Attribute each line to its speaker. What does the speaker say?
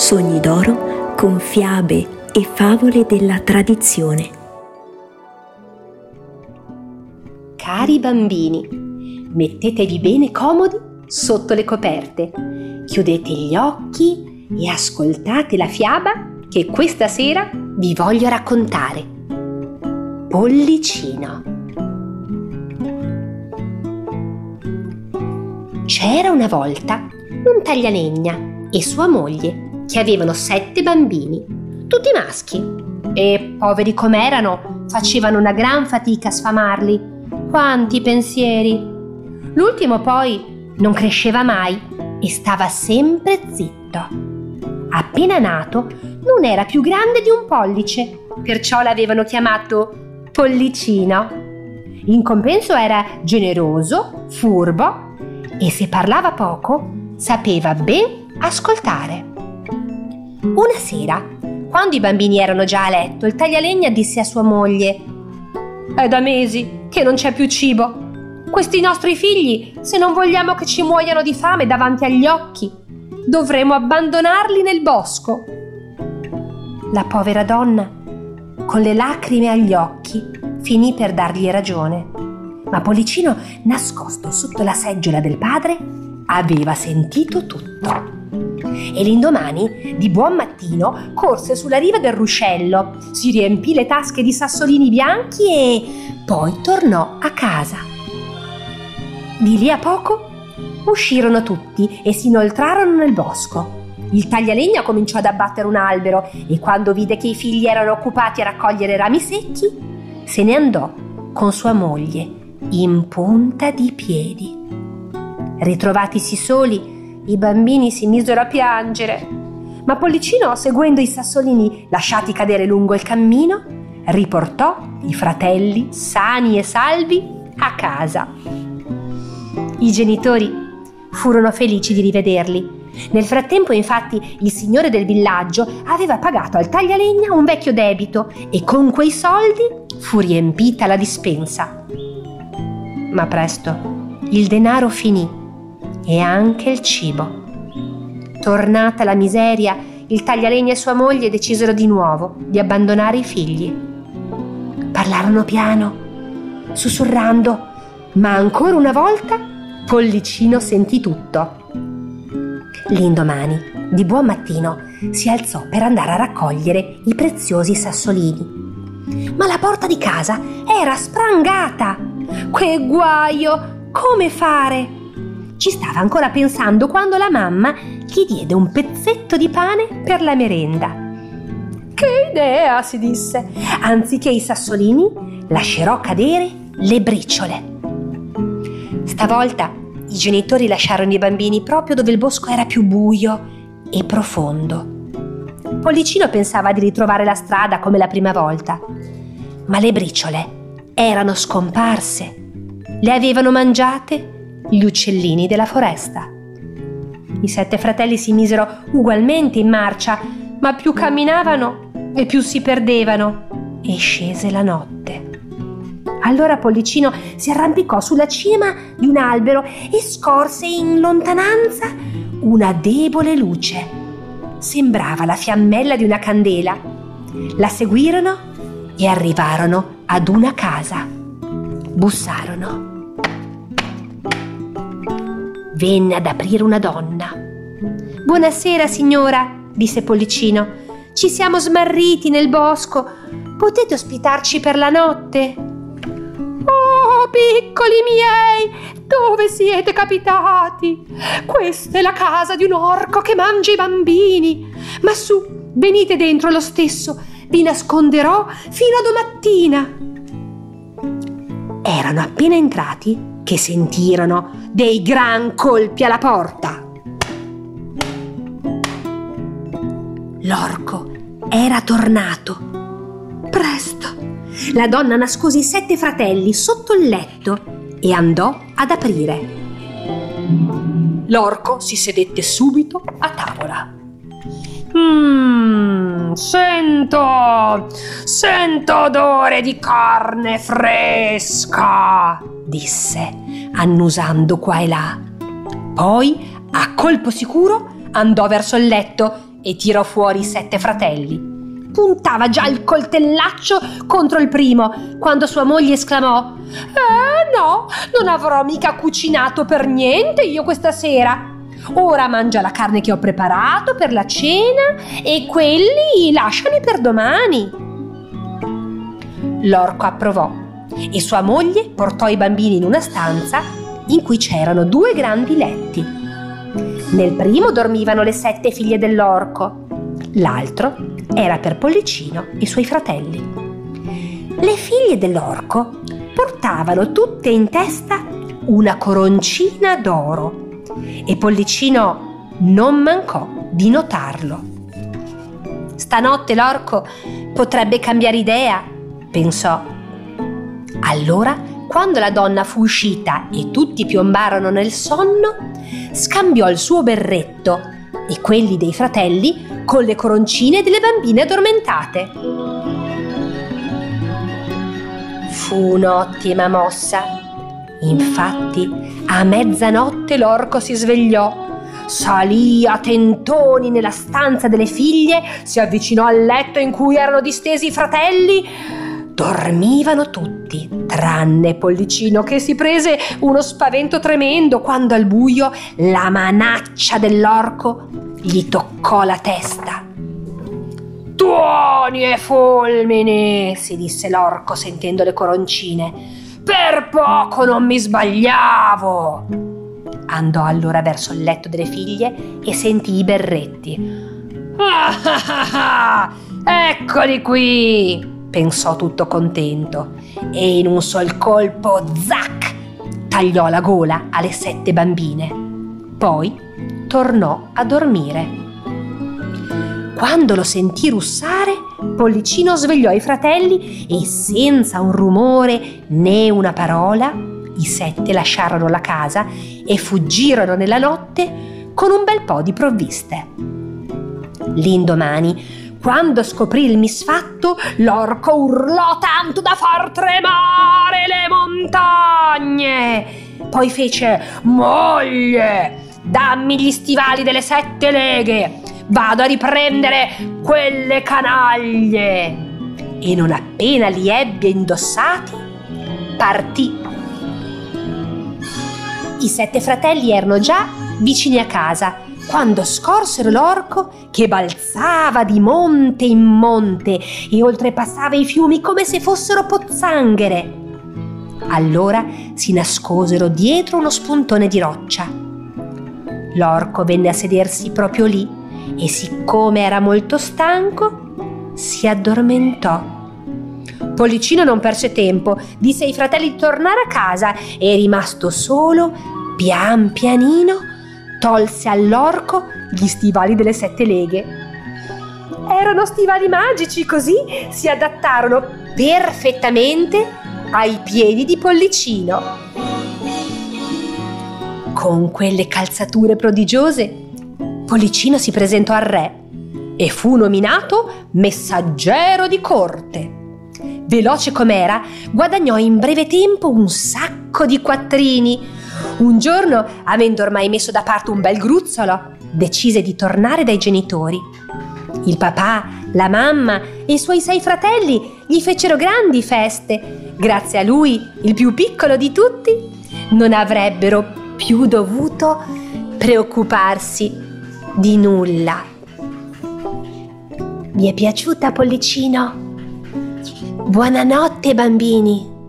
Speaker 1: Sogni d'oro con fiabe e favole della tradizione.
Speaker 2: Cari bambini, mettetevi bene comodi sotto le coperte, chiudete gli occhi e ascoltate la fiaba che questa sera vi voglio raccontare. Pollicino. C'era una volta un taglialegna e sua moglie che avevano sette bambini, tutti maschi. E poveri com'erano, facevano una gran fatica a sfamarli. Quanti pensieri! L'ultimo poi non cresceva mai e stava sempre zitto. Appena nato non era più grande di un pollice, perciò l'avevano chiamato Pollicino. In compenso era generoso, furbo e se parlava poco sapeva ben ascoltare. Una sera, quando i bambini erano già a letto, il taglialegna disse a sua moglie È da mesi che non c'è più cibo. Questi nostri figli, se non vogliamo che ci muoiano di fame davanti agli occhi, dovremo abbandonarli nel bosco. La povera donna, con le lacrime agli occhi, finì per dargli ragione. Ma Pollicino, nascosto sotto la seggiola del padre, aveva sentito tutto. E l'indomani, di buon mattino, corse sulla riva del ruscello, si riempì le tasche di sassolini bianchi e poi tornò a casa. Di lì a poco uscirono tutti e si inoltrarono nel bosco. Il taglialegna cominciò ad abbattere un albero e quando vide che i figli erano occupati a raccogliere rami secchi, se ne andò con sua moglie in punta di piedi. Ritrovatisi soli, i bambini si misero a piangere, ma Pollicino, seguendo i sassolini lasciati cadere lungo il cammino, riportò i fratelli sani e salvi a casa. I genitori furono felici di rivederli nel frattempo, infatti, il signore del villaggio aveva pagato al taglialegna un vecchio debito e con quei soldi fu riempita la dispensa. Ma presto il denaro finì e anche il cibo. Tornata la miseria, il taglialegna e sua moglie decisero di nuovo di abbandonare i figli. Parlarono piano, sussurrando, ma ancora una volta Pollicino sentì tutto L'indomani, di buon mattino, si alzò per andare a raccogliere i preziosi sassolini. Ma la porta di casa era sprangata. Che guaio! Come fare? Ci stava ancora pensando quando la mamma gli diede un pezzetto di pane per la merenda. Che idea, si disse. Anziché i sassolini, lascerò cadere le briciole. Stavolta i genitori lasciarono i bambini proprio dove il bosco era più buio e profondo. Pollicino pensava di ritrovare la strada come la prima volta, ma le briciole erano scomparse. Le avevano mangiate gli uccellini della foresta. I sette fratelli si misero ugualmente in marcia, ma più camminavano e più si perdevano e scese la notte. Allora Pollicino si arrampicò sulla cima di un albero e scorse in lontananza una debole luce. Sembrava la fiammella di una candela. La seguirono e arrivarono ad una casa. Bussarono. Venne ad aprire una donna. Buonasera, signora, disse Pollicino. Ci siamo smarriti nel bosco. Potete ospitarci per la notte? Oh, piccoli miei, dove siete capitati? Questa è la casa di un orco che mangia i bambini. Ma su, venite dentro lo stesso, vi nasconderò fino a domattina. Erano appena entrati che sentirono dei gran colpi alla porta. L'orco era tornato. Presto la donna nascose i sette fratelli sotto il letto e andò ad aprire. L'orco si sedette subito a tavola. Mmm, sento, sento odore di carne fresca, disse, annusando qua e là. Poi, a colpo sicuro, andò verso il letto e tirò fuori i sette fratelli. Puntava già il coltellaccio contro il primo quando sua moglie esclamò Eh no, non avrò mica cucinato per niente io questa sera. Ora mangia la carne che ho preparato per la cena e quelli lasciali per domani. L'orco approvò e sua moglie portò i bambini in una stanza in cui c'erano due grandi letti. Nel primo dormivano le sette figlie dell'orco, l'altro era per Pollicino e i suoi fratelli. Le figlie dell'orco portavano tutte in testa una coroncina d'oro e Pollicino non mancò di notarlo. Stanotte l'orco potrebbe cambiare idea, pensò. Allora, quando la donna fu uscita e tutti piombarono nel sonno, scambiò il suo berretto e quelli dei fratelli con le coroncine delle bambine addormentate. Fu un'ottima mossa. Infatti, a mezzanotte l'orco si svegliò, salì a tentoni nella stanza delle figlie, si avvicinò al letto in cui erano distesi i fratelli. Dormivano tutti, tranne Pollicino che si prese uno spavento tremendo quando al buio la manaccia dell'orco gli toccò la testa. Tuoni e fulmini, si disse l'orco sentendo le coroncine. Per poco non mi sbagliavo. Andò allora verso il letto delle figlie e sentì i berretti. Ah, ah, ah, eccoli qui, pensò tutto contento e in un sol colpo, zac, tagliò la gola alle sette bambine. Poi tornò a dormire. Quando lo sentì russare, Pollicino svegliò i fratelli e senza un rumore né una parola, i sette lasciarono la casa e fuggirono nella notte con un bel po' di provviste. L'indomani, quando scoprì il misfatto, l'orco urlò tanto da far tremare le montagne. Poi fece Moglie, dammi gli stivali delle sette leghe vado a riprendere quelle canaglie. E non appena li ebbe indossati, partì. I sette fratelli erano già vicini a casa quando scorsero l'orco che balzava di monte in monte e oltrepassava i fiumi come se fossero pozzanghere. Allora si nascosero dietro uno spuntone di roccia. L'orco venne a sedersi proprio lì e siccome era molto stanco, si addormentò. Pollicino non perse tempo, disse ai fratelli di tornare a casa e rimasto solo, pian pianino, tolse all'orco gli stivali delle sette leghe. Erano stivali magici, così si adattarono perfettamente ai piedi di Pollicino. Con quelle calzature prodigiose Pollicino si presentò al re e fu nominato messaggero di corte. Veloce com'era, guadagnò in breve tempo un sacco di quattrini. Un giorno, avendo ormai messo da parte un bel gruzzolo, decise di tornare dai genitori. Il papà, la mamma e i suoi sei fratelli gli fecero grandi feste. Grazie a lui, il più piccolo di tutti, non avrebbero più dovuto preoccuparsi di nulla. Vi è piaciuta Pollicino? Buonanotte bambini!